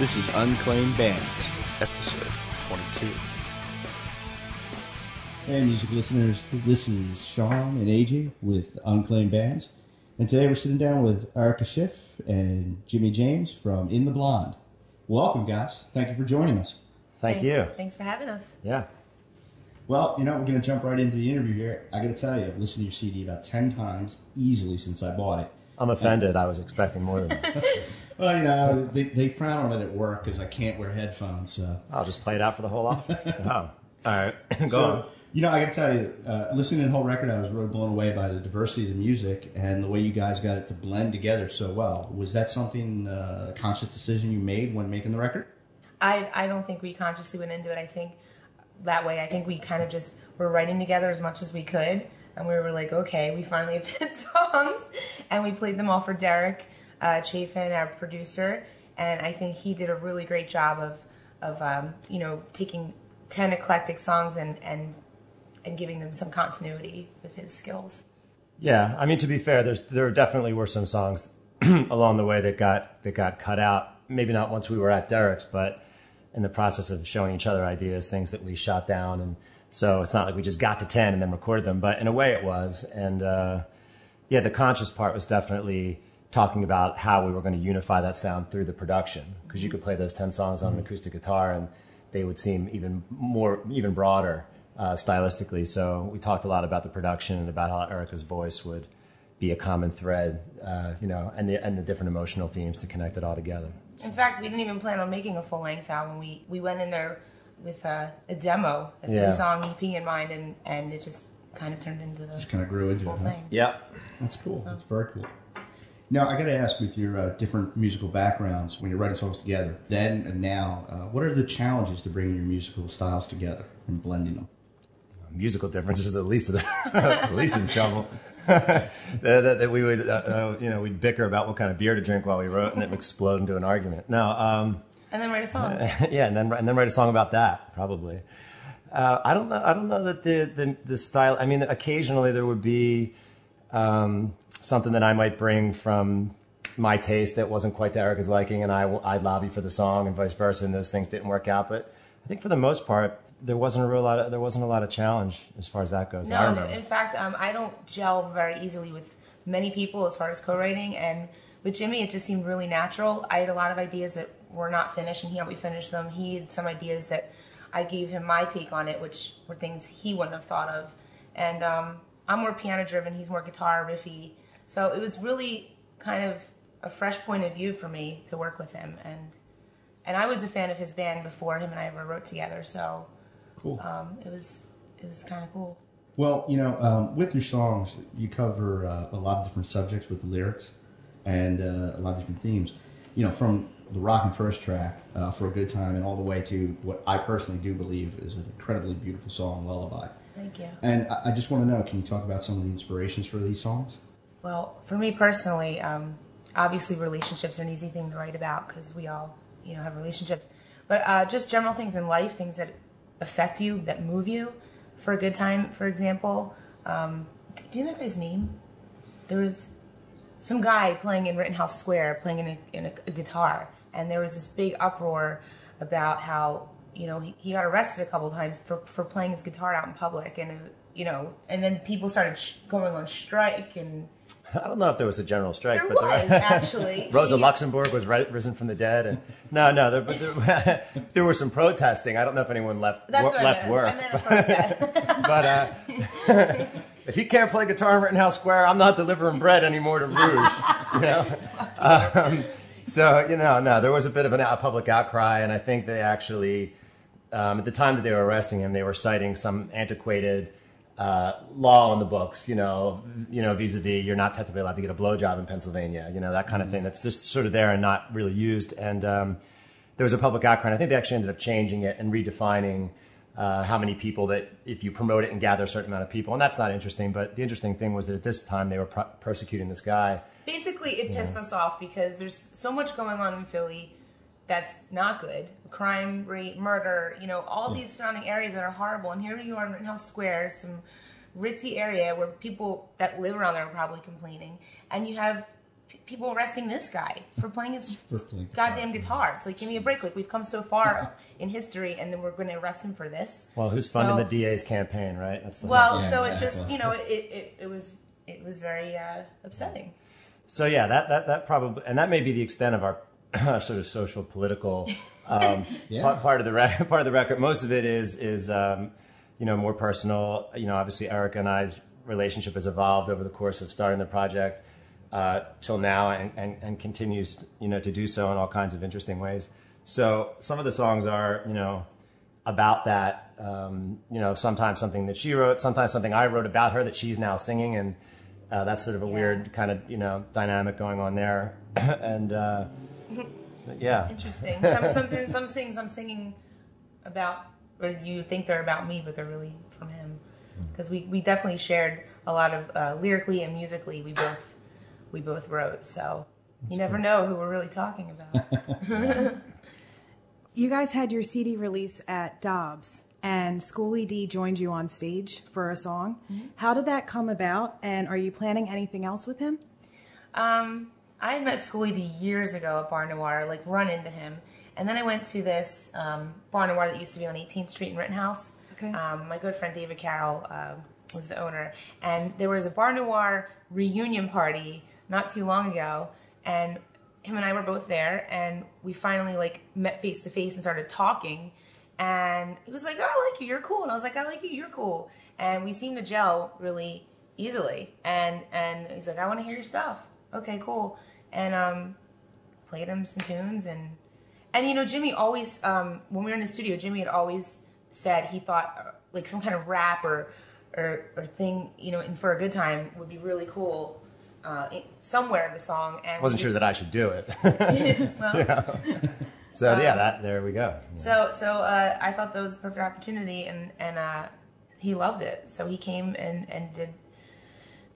This is Unclaimed Bands, episode 22. Hey, music listeners, this is Sean and AJ with Unclaimed Bands. And today we're sitting down with Erica Schiff and Jimmy James from In the Blonde. Welcome, guys. Thank you for joining us. Thank Thanks- you. Thanks for having us. Yeah. Well, you know, we're going to jump right into the interview here. I got to tell you, I've listened to your CD about 10 times easily since I bought it. I'm offended. I was expecting more than that. Well, you know, they, they frown on it at work because I can't wear headphones. So. I'll just play it out for the whole office. Oh. All right. Go so, on. you know, I got to tell you, uh, listening to the whole record, I was really blown away by the diversity of the music and the way you guys got it to blend together so well. Was that something, uh, a conscious decision you made when making the record? I, I don't think we consciously went into it. I think that way, I think we kind of just were writing together as much as we could. And we were like, okay, we finally have 10 songs. And we played them all for Derek uh, Chafin, our producer. And I think he did a really great job of, of um, you know, taking 10 eclectic songs and, and, and giving them some continuity with his skills. Yeah. I mean, to be fair, there's there definitely were some songs along the way that got that got cut out. Maybe not once we were at Derek's, but in the process of showing each other ideas, things that we shot down, and so it's not like we just got to ten and then recorded them. But in a way, it was. And uh, yeah, the conscious part was definitely talking about how we were going to unify that sound through the production because you could play those 10 songs on an acoustic guitar and they would seem even more even broader uh, stylistically so we talked a lot about the production and about how erica's voice would be a common thread uh, you know and the, and the different emotional themes to connect it all together In fact, we didn't even plan on making a full length album. We we went in there with a, a demo, a Yeah. three song EP in mind, and, and it just kind of turned into the Just kind of grew into full it. huh? thing. yep That's cool. That's very cool. Now, I got to ask, with your uh, different musical backgrounds, when you're writing songs together, then and now, uh, what are the challenges to bringing your musical styles together and blending them? musical differences is the least of the, the least of the trouble. that, that, that we would, uh, uh, you know, we'd bicker about what kind of beer to drink while we wrote, and it would explode into an argument. No, um, And then write a song. yeah, and then and then write a song about that probably. Uh, I don't know. I don't know that the, the the style. I mean, occasionally there would be um, something that I might bring from my taste that wasn't quite to Erica's liking, and I I'd lobby for the song, and vice versa, and those things didn't work out. But I think for the most part, there wasn't a real lot. Of, there wasn't a lot of challenge as far as that goes. I No, remember. in fact, um, I don't gel very easily with many people as far as co-writing, and with Jimmy, it just seemed really natural. I had a lot of ideas that were not finished, and he helped me finish them. He had some ideas that I gave him my take on it, which were things he wouldn't have thought of. And um, I'm more piano-driven; he's more guitar riffy. So it was really kind of a fresh point of view for me to work with him, and and I was a fan of his band before him and I ever wrote together. So Cool. um, it was it was kind of cool. Well, you know, um, with your songs, you cover uh, a lot of different subjects with the lyrics and uh, a lot of different themes. You know, from the rockin' first track uh, for a good time and all the way to what I personally do believe is an incredibly beautiful song, Lullaby. Thank you. And I, I just want to know, can you talk about some of the inspirations for these songs? Well, for me personally, um, obviously relationships are an easy thing to write about because we all, you know, have relationships. But uh, just general things in life, things that affect you, that move you. For a good time, for example, um, do you know that guy's name? There was some guy playing in Rittenhouse Square, playing in a, in a, a guitar, and there was this big uproar about how you know he, he got arrested a couple times for for playing his guitar out in public, and you know, and then people started sh- going on strike, and I don't know if there was a general strike, there but was actually. Rosa See, Luxemburg was ri- risen from the dead, and no, no, there, but there, there was some protesting. I don't know if anyone left what left I work, I but uh, if he can't play guitar in Rittenhouse Square, I'm not delivering bread anymore to Rouge. You know, um, so you know, no, there was a bit of an, a public outcry, and I think they actually, um, at the time that they were arresting him, they were citing some antiquated. Uh, law on the books, you know, you know, vis-a-vis, you're not technically allowed to get a blowjob in Pennsylvania, you know, that kind of thing. That's just sort of there and not really used. And um, there was a public outcry. And I think they actually ended up changing it and redefining uh, how many people that if you promote it and gather a certain amount of people. And that's not interesting. But the interesting thing was that at this time they were pro- persecuting this guy. Basically, it pissed us off because there's so much going on in Philly that's not good. Crime rate, murder, you know, all these surrounding areas that are horrible. And here you are in Rittenhouse Square, some ritzy area where people that live around there are probably complaining. And you have p- people arresting this guy for playing his goddamn guitar. It's like, give me a break. Like, we've come so far in history, and then we're going to arrest him for this. Well, who's funding So- the DA's campaign, right? That's the Well, Yeah, so it just, you know, it, it, it was it was very uh, upsetting. So yeah, that that that probably and that may be the extent of our sort of social political um, Yeah. part, part of the rec- part of the record. Most of it is is um, you know more personal. You know, obviously Erica and I's relationship has evolved over the course of starting the project uh, till now, and, and and continues you know to do so in all kinds of interesting ways. So some of the songs are you know about that. Um, you know, sometimes something that she wrote, sometimes something I wrote about her that she's now singing, and uh, that's sort of a Yeah. weird kind of you know dynamic going on there. and uh, so, yeah, Interesting. Some something some things I'm singing about, or you think they're about me, but they're really from him. Because we, we definitely shared a lot of uh, lyrically and musically. We both we both wrote, so you never know who we're really talking about. You guys had your CD release at Dobbs, and Schoolly D joined you on stage for a song. How did that come about, and are you planning anything else with him? Um, I had met Schoolly years ago at Bar Noir, like run into him. And then I went to this um, Bar Noir that used to be on 18th Street in Rittenhouse. Okay. Um, my good friend David Carroll uh, was the owner. And there was a Bar Noir reunion party not too long ago. And him and I were both there. And we finally like met face to face and started talking. And he was like, oh, I like you, you're cool. And I was like, I like you, you're cool. And we seemed to gel really easily. And and he's like, I want to hear your stuff. Okay, cool. And um, played him some tunes and and you know Jimmy always um, when we were in the studio, Jimmy had always said he thought uh, like some kind of rap or or, or thing you know in for a good time would be really cool uh, somewhere in the song. And wasn't sure that I should do it. well, so Um, yeah, that there we go. So so uh, I thought that was a perfect opportunity, and and uh, he loved it. So he came and and did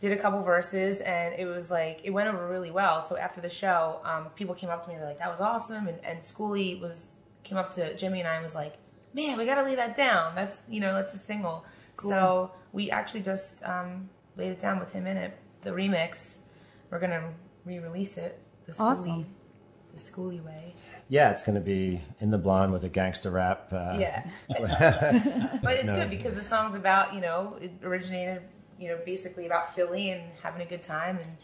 did a couple verses, and it was like it went over really well. So after the show, um, people came up to me they're like, "That was awesome," and and Schoolly was came up to Jimmy and I and was like, "Man, we got to lay that down. That's you know that's a single." So we actually just um, laid it down with him in it. The remix, we're gonna re-release it. The Schoolly, Awesome. the Schoolly way. Yeah, it's going to be in the blonde with a gangster rap. Uh, Yeah. but it's No. good because the song's about, you know, it originated, you know, basically about Philly and having a good time and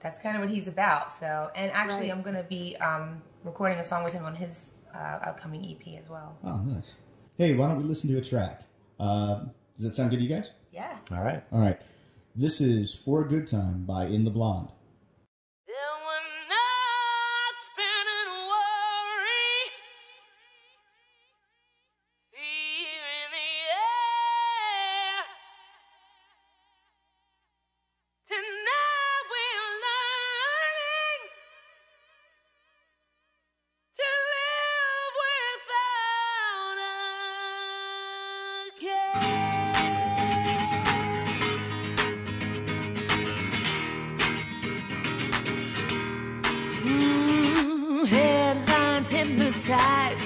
that's kind of what he's about. So, and actually Right. I'm going to be um, recording a song with him on his uh, upcoming EP as well. Oh, nice. Hey, why don't we listen to a track? Uh, does that sound good to you guys? Yeah. All right. All right. This is For a Good Time by In the Blonde. Hypnotized,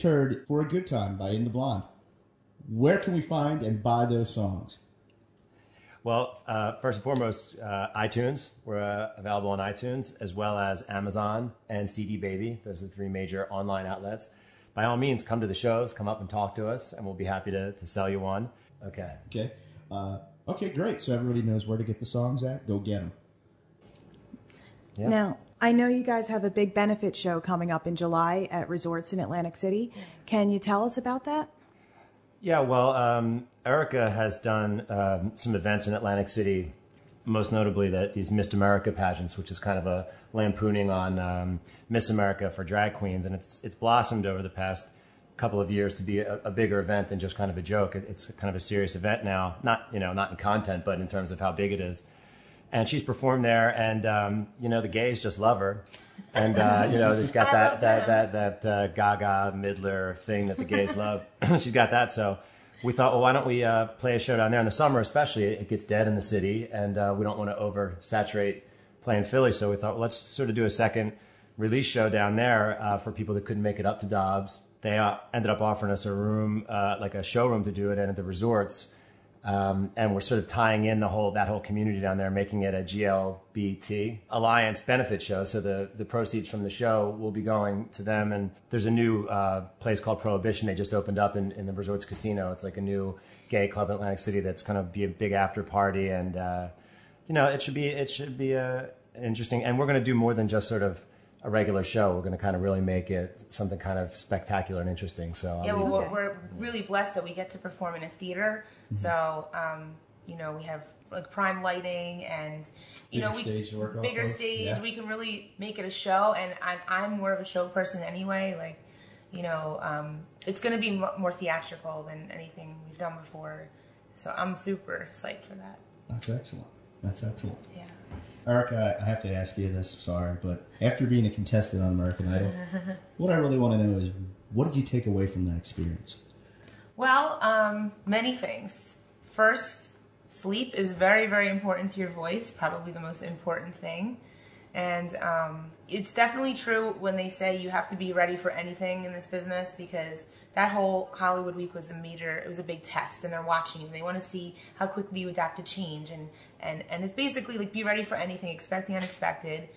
just heard "For a Good Time" by In the Blonde. Where can we find and buy those songs? Well, uh, first and foremost, uh, iTunes. We're uh, available on iTunes as well as Amazon and CD Baby. Those are the three major online outlets. By all means, come to the shows, come up and talk to us, and we'll be happy to, to sell you one. Okay. Okay. Uh, okay, great. So everybody knows where to get the songs at. Go get them. Yeah. Now, I know you guys have a big benefit show coming up in July at resorts in Atlantic City. Can you tell us about that? Yeah, well, um, Erica has done um, some events in Atlantic City, most notably that these Miss America pageants, which is kind of a lampooning on um, Miss America for drag queens, and it's it's blossomed over the past couple of years to be a, a bigger event than just kind of a joke. It, it's kind of a serious event now, not you know not in content, but in terms of how big it is. And she's performed there, and um, you know the gays just love her, and uh, you know she's got that that that that uh, Gaga Midler thing that the gays love. she's got that, so we thought, well, why don't we uh, play a show down there in the summer, especially it gets dead in the city, and uh, we don't want to oversaturate playing Philly, so we thought, well, let's sort of do a second release show down there uh, for people that couldn't make it up to Dobbs. They uh, ended up offering us a room, uh, like a showroom to do it in at the resorts. Um, and we're sort of tying in the whole that whole community down there, making it a GLBT Alliance benefit show. So the the proceeds from the show will be going to them. And there's a new uh, place called Prohibition. They just opened up in, in the Resorts Casino. It's like a new gay club in Atlantic City that's going to be a big after party. And uh, you know, it should be it should be uh, interesting. And we're going to do more than just sort of a regular show. We're going to kind of really make it something kind of spectacular and interesting. So I'll Yeah, well, we're, we're really blessed that we get to perform in a theater. So, um, you know, we have like prime lighting and you Bigger know, we, stage to work off bigger of. stage. Yeah. We can really make it a show, and I'm, I'm more of a show person anyway. Like, you know, um, it's going to be mo- more theatrical than anything we've done before. So I'm super psyched for that. That's excellent. That's excellent. Yeah. Erica, I have to ask you this. Sorry, but after being a contestant on American Idol, what I really want to know is what did you take away from that experience? Well, um, many things. First, sleep is very, very important to your voice, probably the most important thing. And um, it's definitely true when they say you have to be ready for anything in this business because that whole Hollywood week was a major, it was a big test, and they're watching you. They want to see how quickly you adapt to change. And, and, and it's basically like be ready for anything, expect the unexpected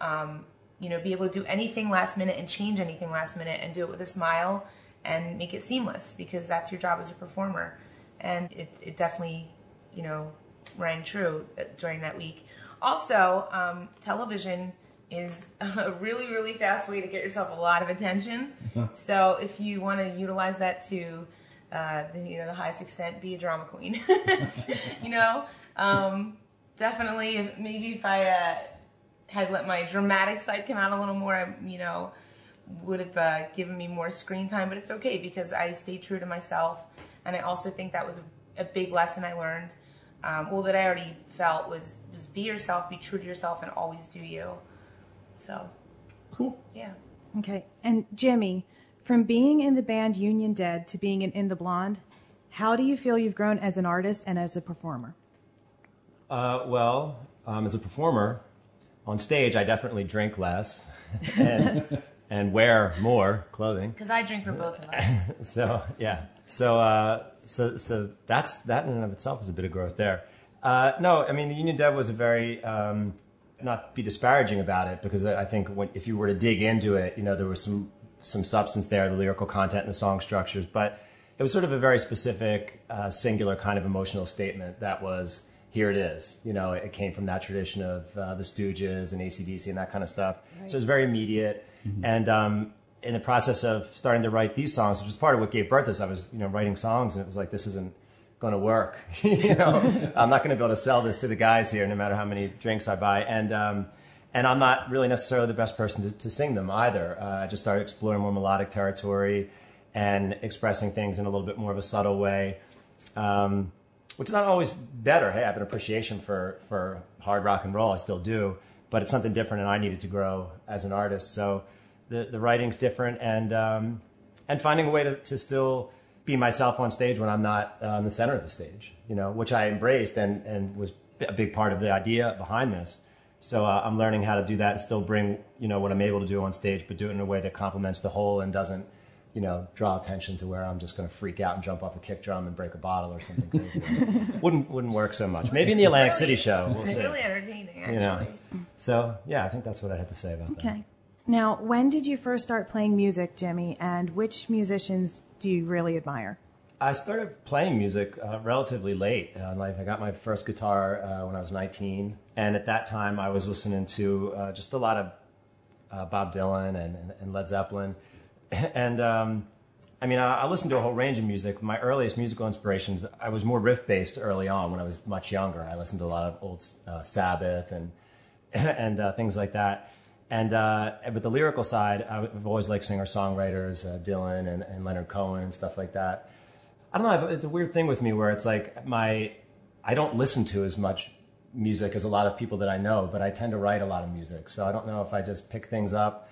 um, you know, be able to do anything last minute and change anything last minute and do it with a smile and make it seamless because that's your job as a performer. And it, it definitely, you know, rang true uh, during that week. Also, um, television is a really, really fast way to get yourself a lot of attention. so if you want to utilize that to, uh, the, you know, the highest extent, be a drama queen. you know, um, definitely. If, maybe if I uh, had let my dramatic side come out a little more, I, you know, would have uh, given me more screen time. But it's okay because I stayed true to myself, and I also think that was a, a big lesson I learned. Um, well, that I already felt was was be yourself, be true to yourself, and always do you. So, Cool. yeah. Okay. And Jimmy, from being in the band Union Dead to being in In the Blonde, how do you feel you've grown as an artist and as a performer? Uh, well, um, as a performer on stage, I definitely drink less and, and wear more clothing. Because I drink for both of us. So yeah, so uh, so so that's that in and of itself is a bit of growth there. Uh, no, I mean the Union Dead was a very um, not be disparaging about it because I think when, if you were to dig into it, you know there was some some substance there, the lyrical content and the song structures, but it was sort of a very specific, uh, singular kind of emotional statement that was here it is. You know, it came from that tradition of uh, the Stooges and ACDC and that kind of stuff. So it was very immediate. And um, in the process of starting to write these songs, which was part of what gave birth to this, I was you know writing songs and it was like this isn't going to work. you know, I'm not going to be able to sell this to the guys here, no matter how many drinks I buy. And um, and I'm not really necessarily the best person to, to sing them either. Uh, I just started exploring more melodic territory and expressing things in a little bit more of a subtle way, um, which is not always better. Hey, I have an appreciation for for hard rock and roll. I still do, but it's something different, and I needed to grow as an artist. So the the writing's different, and um, and finding a way to, to still be myself on stage when I'm not uh, in the center of the stage, you know, which I embraced and, and was a big part of the idea behind this. So uh, I'm learning how to do that and still bring, you know, what I'm able to do on stage, but do it in a way that complements the whole and doesn't, you know, draw attention to where I'm just going to freak out and jump off a kick drum and break a bottle or something crazy. wouldn't wouldn't work so much. Maybe in the Atlantic City show, we'll It's see. really entertaining, actually. You know. So yeah, I think that's what I had to say about that. Okay. Now, when did you first start playing music, Jimmy, and which musicians do you really admire? I started playing music uh, relatively late in life. I got my first guitar uh, when I was 19, and at that time I was listening to uh, just a lot of uh, Bob Dylan and, and Led Zeppelin, and um, I mean I, I listened to a whole range of music. My earliest musical inspirations, I was more riff based early on when I was much younger. I listened to a lot of old uh, Sabbath and and uh, things like that. And uh, but the lyrical side, I've always liked singer songwriters, uh, Dylan and, and Leonard Cohen and stuff like that. I don't know. It's a weird thing with me where it's like my I don't listen to as much music as a lot of people that I know, but I tend to write a lot of music. So I don't know if I just pick things up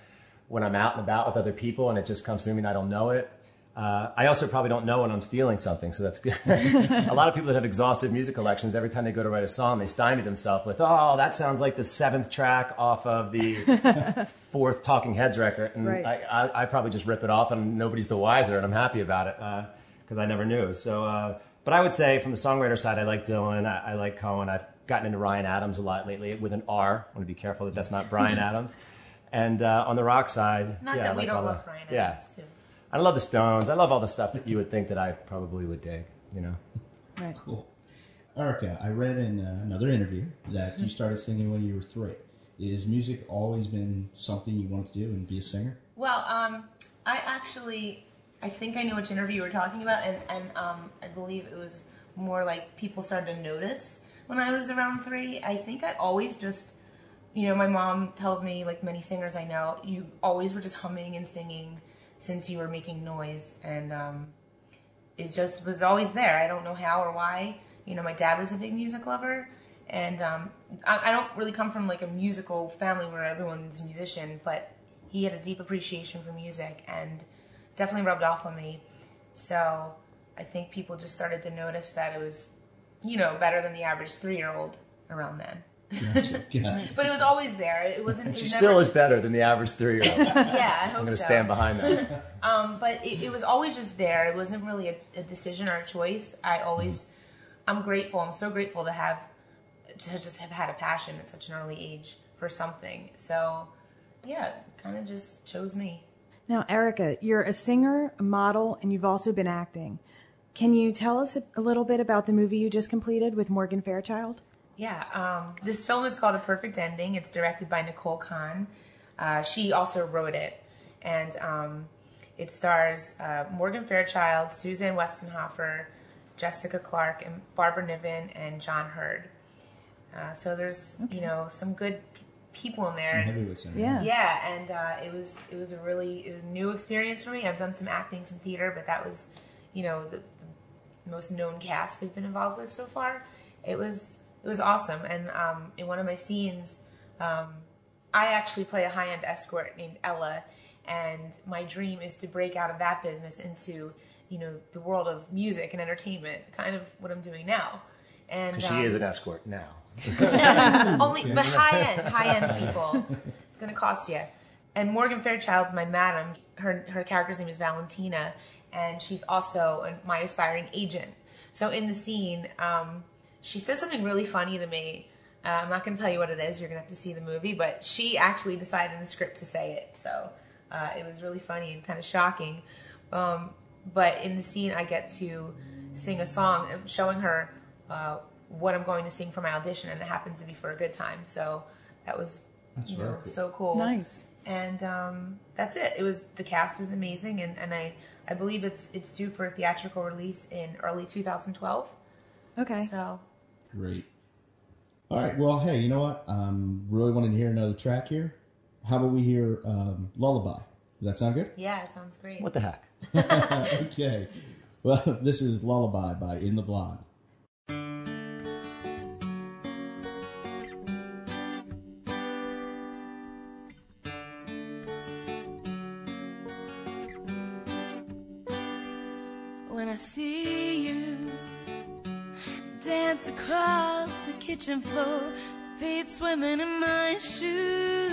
when I'm out and about with other people and it just comes through me and I don't know it. Uh, I also probably don't know when I'm stealing something, so that's good. a lot of people that have exhaustive music collections, every time they go to write a song, they stymie themselves with, "Oh, that sounds like the seventh track off of the fourth Talking Heads record," and Right. I, I, I probably just rip it off, and nobody's the wiser, and I'm happy about it because I never knew. So, uh, but I would say from the songwriter side, I like Dylan, I, I like Cohen. I've gotten into Ryan Adams a lot lately with an R. I want to be careful that that's not Brian Adams. And uh, on the rock side, Not yeah, that we like don't love the, Brian yeah. Adams, too. I love the Stones. I love all the stuff that you would think that I probably would dig. You know, Right. Cool. Erica, I read in uh, another interview that you started singing when you were three. Is music always been something you wanted to do and be a singer? Well, um, I actually, I think I knew which interview you were talking about, and, and um, I believe it was more like people started to notice when I was around three. I think I always just, you know, my mom tells me, like many singers I know, you always were just humming and singing since you were making noise, and um, it just was always there. I don't know how or why. You know, my dad was a big music lover, and um, I, I don't really come from like a musical family where everyone's a musician, but he had a deep appreciation for music and definitely rubbed off on me. So I think people just started to notice that it was, you know, better than the average three-year-old around then. Gotcha. gotcha. But it was always there. It wasn't. It she was still is better than the average three-year-old. Yeah, I'm Yeah, I hope going to so. stand behind that. Um, but it, it was always just there. It wasn't really a, a decision or a choice. I always, I'm grateful. I'm so grateful to have, to just have had a passion at such an early age for something. So, yeah, kind of just chose me. Now, Erica, you're a singer, a model, and you've also been acting. Can you tell us a, a little bit about the movie you just completed with Morgan Fairchild? Yeah, um, this film is called A Perfect Ending. It's directed by Nicole Conn. Uh, she also wrote it, and um, it stars uh, Morgan Fairchild, Suzanne Westenhoefer, Jessica Clark, and Barbara Niven, and John Heard. Uh, so there's you know some good p- people in there. Some heavyweights in it. Yeah. Yeah, and uh, it was it was a really it was a new experience for me. I've done some acting, some theater, but that was, you know, the, the most known cast they've been involved with so far. It was it was awesome, and um, in one of my scenes, um, I actually play a high end escort named Ella, and my dream is to break out of that business into you know the world of music and entertainment, kind of what I'm doing now. And she um, is an escort now. only, but high end, high end people. It's gonna cost you. And Morgan Fairchild's my madam. Her her character's name is Valentina, and she's also an- my aspiring agent. So in the scene, um, she says something really funny to me. Uh, I'm not gonna tell you what it is. You're gonna have to see the movie. But she actually decided in the script to say it, so uh, it was really funny and kind of shocking. Um, but in the scene, I get to sing a song, uh, showing her uh, what I'm going to sing for my audition, and it happens to be for a good time. So that was That's you know, cool. so cool. Nice. And um, that's it. It was the cast was amazing, and, and I I believe it's it's due for a theatrical release in early 2012. Okay. So Great. All right. Well, hey, you know what? Um, really wanted to hear another track here. How about we hear um, Lullaby? Does that sound good? yeah, it sounds great. What the heck? okay. Well, this is Lullaby by In the Blonde. Kitchen floor, feet swimming in my shoes.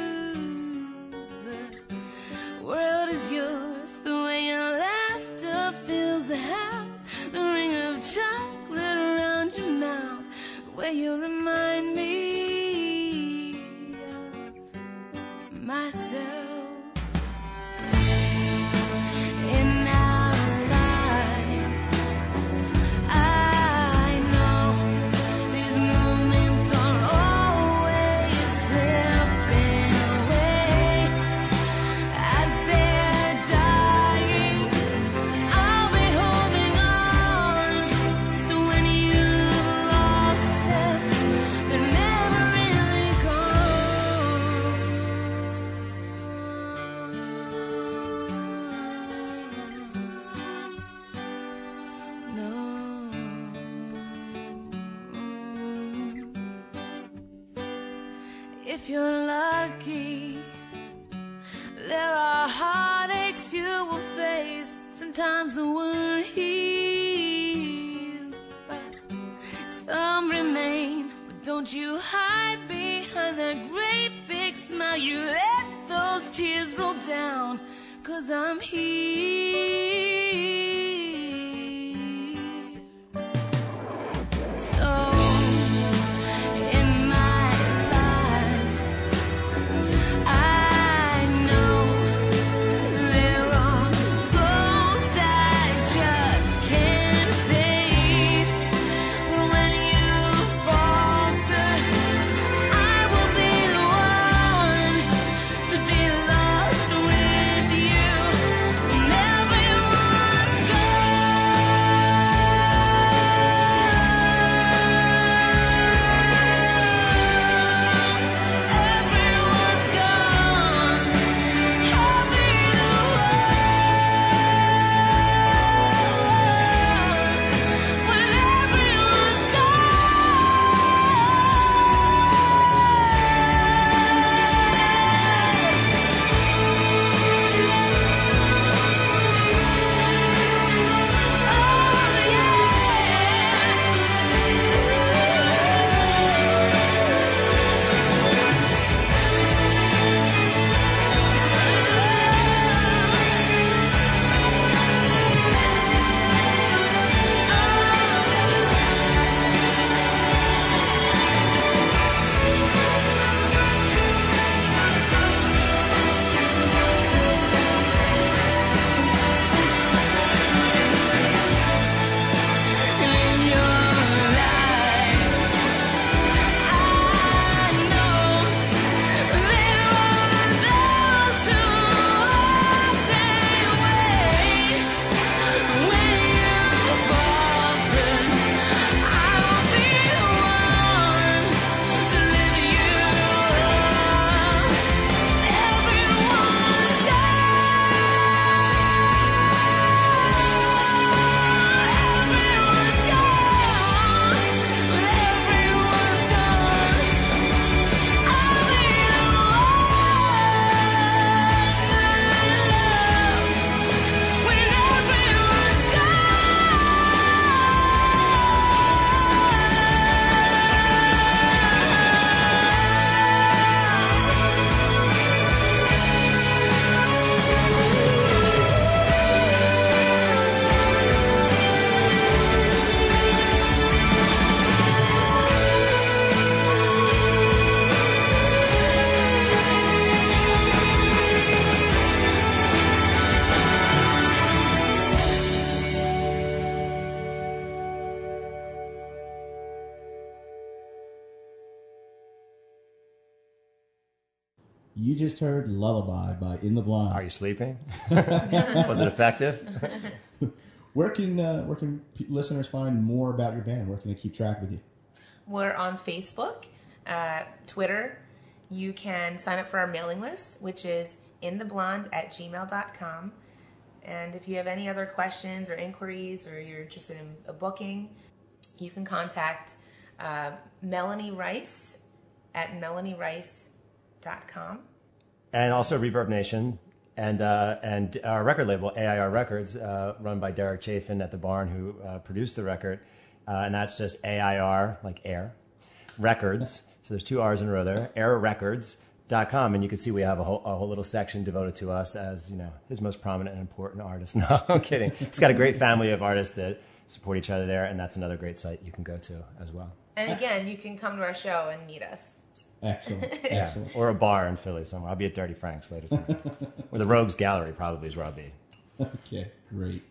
Just heard Lullaby by In the Blonde. Are you sleeping? Was it effective? Where can uh, where can listeners find more about your band? Where can they keep track with you? We're on Facebook, uh, Twitter. You can sign up for our mailing list, which is intheblonde at gmail.com. And if you have any other questions or inquiries or you're interested in a booking, you can contact uh, Melanie Rice at melanierice.com. and also Reverb Nation and uh, and our record label AIR Records, uh, run by Derek Chafin at the Barn, who uh, produced the record, uh, and that's just AIR like air records. So there's two R's in a row there. AirRecords.com, and you can see we have a whole, a whole little section devoted to us as you know his most prominent and important artist. No, I'm kidding. It's got a great family of artists that support each other there, and that's another great site you can go to as well. And again, you can come to our show and meet us. Excellent, excellent. Or a bar in Philly somewhere. I'll be at Dirty Frank's later. Too. or the Rogues Gallery probably is where I'll be. Okay, great.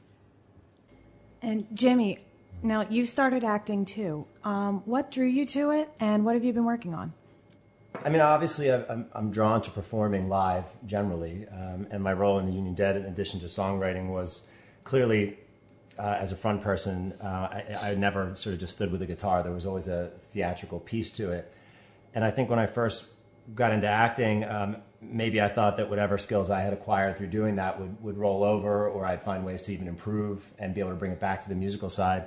And Jimmy, now you started acting too. Um, what drew you to it, and what have you been working on? I mean, obviously, I- I'm, I'm drawn to performing live generally, um, and my role in the Union Dead, in addition to songwriting, was clearly uh, as a front person. Uh, I, I never sort of just stood with a guitar. There was always a theatrical piece to it, and I think when I first got into acting, um, maybe I thought that whatever skills I had acquired through doing that would, would roll over, or I'd find ways to even improve and be able to bring it back to the musical side.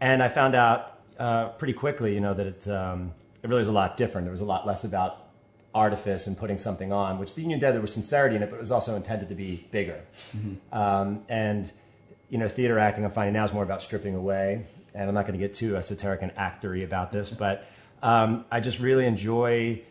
And I found out uh, pretty quickly, you know, that it, um, it really was a lot different. There was a lot less about artifice and putting something on, which the Union Dead, there was sincerity in it, but it was also intended to be bigger. Um, and, you know, theater acting, I'm finding now is more about stripping away. And I'm not going to get too esoteric and actory about this, but um, I just really enjoy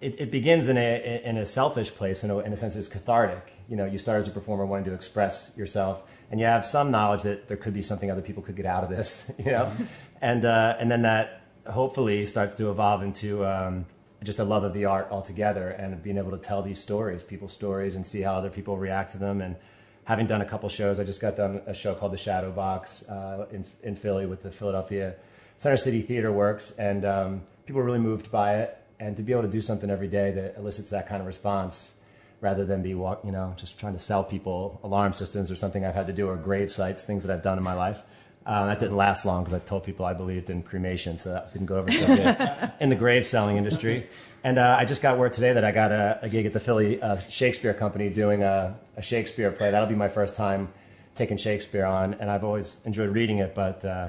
it, it begins in a in a selfish place. In a, in a sense, it's cathartic. You know, you start as a performer wanting to express yourself, and you have some knowledge that there could be something other people could get out of this. You know, and uh, and then that hopefully starts to evolve into um, just a love of the art altogether, and being able to tell these stories, people's stories, and see how other people react to them. And having done a couple shows, I just got done a show called The Shadow Box uh, in in Philly with the Philadelphia Center City Theater Works, and um, people are really moved by it. And to be able to do something every day that elicits that kind of response, rather than be walk, you know, just trying to sell people alarm systems or something I've had to do, or grave sites, things that I've done in my life. Um, that didn't last long because I told people I believed in cremation, so that didn't go over so good in the grave selling industry. And uh, I just got word today that I got a, a gig at the Philly uh, Shakespeare Company doing a, a Shakespeare play. That'll be my first time taking Shakespeare on, and I've always enjoyed reading it, but uh,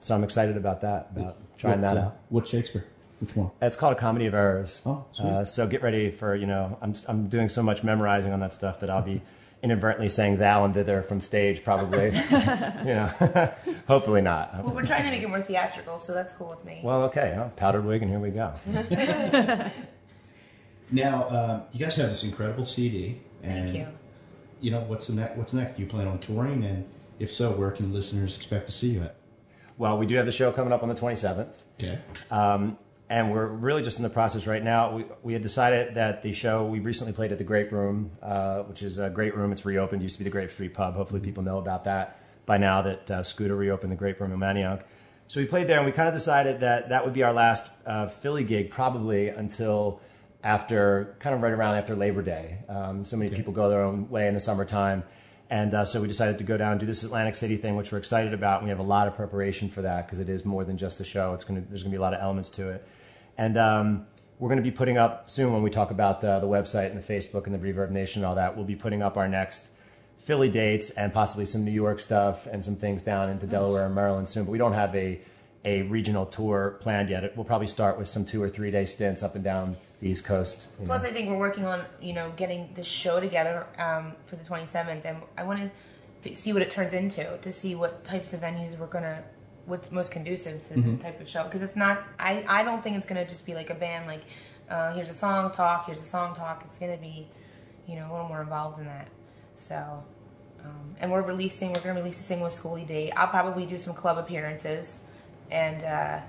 so I'm excited about that, about trying what, that uh, out. What Shakespeare? Which one? It's called a comedy of errors. Oh, sweet. uh, so get ready for you know I'm I'm doing so much memorizing on that stuff that I'll be inadvertently saying thou and thither from stage probably. you know, hopefully not. Well, we're trying to make it more theatrical, so that's cool with me. Well, okay, huh? powdered wig, and here we go. Now, uh, you guys have this incredible CD, and Thank you. you know what's the next? What's next? Do you plan on touring? And if so, where can listeners expect to see you at? Well, we do have the show coming up on the 27th. Okay. Um, and we're really just in the process right now. We, we had decided that the show, we recently played at the Grape Room, uh, which is a great room. It's reopened. It used to be the Grape Street Pub. Hopefully, people know about that by now that uh, Scooter reopened the Grape Room in Manayunk. So we played there, and we kind of decided that that would be our last uh, Philly gig, probably until after, kind of right around after Labor Day. Um, so many people go their own way in the summertime. And uh, so we decided to go down and do this Atlantic City thing, which we're excited about. And we have a lot of preparation for that because it is more than just a show. It's gonna, there's going to be a lot of elements to it. And um, we're going to be putting up soon when we talk about uh, the website and the Facebook and the Reverb Nation and all that. We'll be putting up our next Philly dates and possibly some New York stuff and some things down into Delaware and Maryland soon. But we don't have a a regional tour planned yet. We'll probably start with some two or three day stints up and down the East Coast. you know. Plus, I think we're working on you know getting the show together um, for the 27th, and I want to see what it turns into to see what types of venues we're gonna what's most conducive to the type of show because it's not I, I don't think it's gonna just be like a band like uh, here's a song talk here's a song talk it's gonna be you know a little more involved in that so um, and we're releasing we're gonna release a single with Schoolly I'll probably do some club appearances and uh,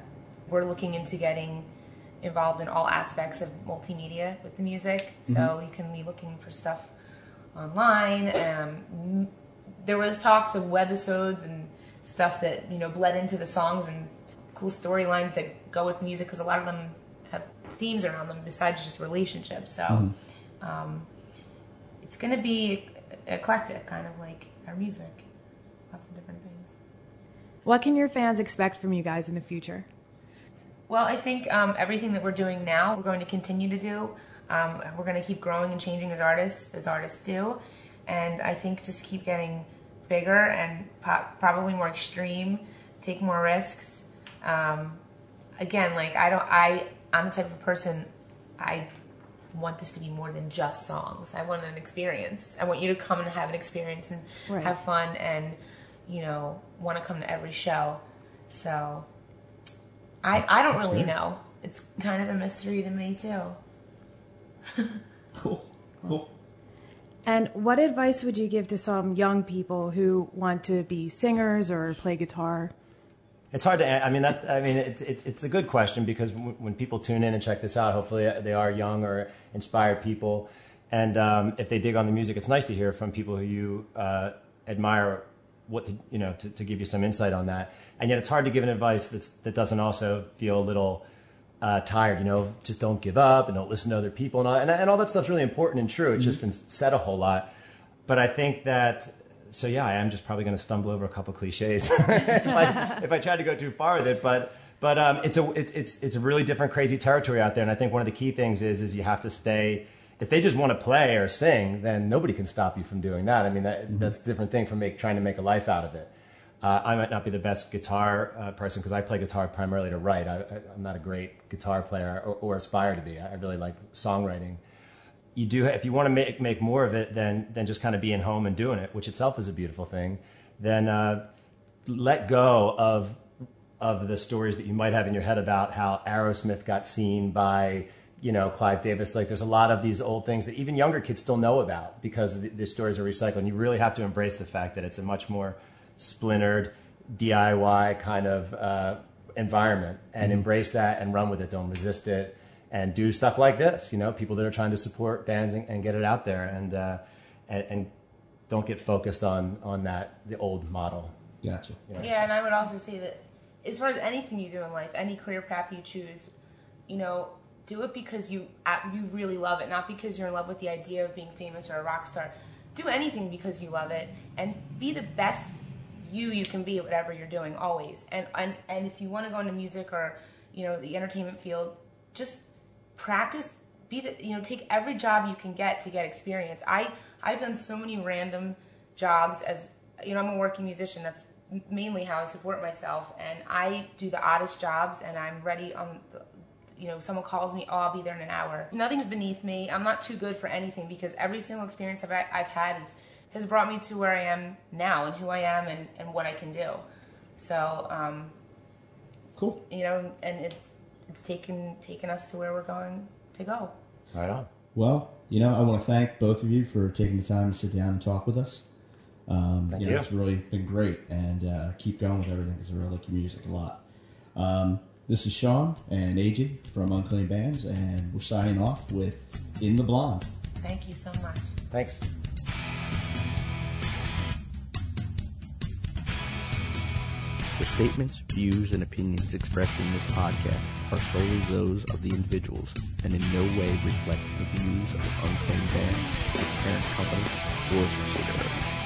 we're looking into getting involved in all aspects of multimedia with the music. So you can be looking for stuff online. Um, there was talks of webisodes and stuff that you know bled into the songs and cool storylines that go with music because a lot of them have themes around them besides just relationships. So Mm-hmm. um, it's going to be eclectic, kind of like our music. Lots of different things. What can your fans expect from you guys in the future? Well, I think um, everything that we're doing now, we're going to continue to do. Um, we're going to keep growing and changing as artists, as artists do, and I think just keep getting bigger and po- probably more extreme, take more risks. Um, again, like I don't, I, I'm the type of person I want this to be more than just songs. I want an experience. I want you to come and have an experience and Right. have fun and, you know, want to come to every show. So I, I don't really fair. know. It's kind of a mystery to me too. Cool. Cool. And what advice would you give to some young people who want to be singers or play guitar? It's hard to. I mean, that's. I mean, it's it's it's a good question because w- when people tune in and check this out, hopefully they are young or inspired people, and um, if they dig on the music, it's nice to hear from people who you uh, admire. What to you know to, to give you some insight on that, and yet it's hard to give an advice that's that doesn't also feel a little uh, tired. You know, just don't give up and don't listen to other people and all, and, and all that stuff's really important and true. It's just been said a whole lot, but I think that so yeah, I am just probably going to stumble over a couple cliches if, I, if I try to go too far with it. But but um, it's a it's it's it's a really different, crazy territory out there. And I think one of the key things is is you have to stay. If they just want to play or sing, then nobody can stop you from doing that. I mean, that, that's a different thing from make, trying to make a life out of it. Uh, I might not be the best guitar uh, person because I play guitar primarily to write. I, I, I'm not a great guitar player or, or aspire to be. I really like songwriting you do if you want to make make more of it than than just kind of being home and doing it, which itself is a beautiful thing. Then uh, let go of of the stories that you might have in your head about how Aerosmith got seen by you know Clive Davis. Like there's a lot of these old things that even younger kids still know about because the, the stories are recycled. And you really have to embrace the fact that it's a much more splintered DIY kind of uh, environment and embrace that and run with it. Don't resist it and do stuff like this. You know, people that are trying to support bands and, and get it out there and, uh, and and don't get focused on on that the old model. Gotcha. Yeah, and I would also say that as far as anything you do in life, any career path you choose, you know, do it because you uh, you really love it, not because you're in love with the idea of being famous or a rock star. Do anything because you love it, and be the best you you can be at whatever you're doing always. And and and if you want to go into music or you know the entertainment field, just practice. Be the you know take every job you can get to get experience. I I've done so many random jobs as you know I'm a working musician. That's mainly how I support myself, and I do the oddest jobs, and I'm ready on. The, you know, someone calls me, oh, I'll be there in an hour. Nothing's beneath me. I'm not too good for anything because every single experience I've, I've had is, has brought me to where I am now and who I am and, and what I can do. So, um, Cool. you know, and it's it's taken taken us to where we're going to go. Right on. Well, you know, I want to thank both of you for taking the time to sit down and talk with us. Um, Thank you know, you. it's really been great, and uh, keep going with everything because I really like your music a lot. Um, this is Sean and AJ from Unclaimed Bands, and we're signing off with In the Blonde. Thank you so much. Thanks. The statements, views, and opinions expressed in this podcast are solely those of the individuals and in no way reflect the views of Unclaimed Bands, its parent company, or subsidiaries.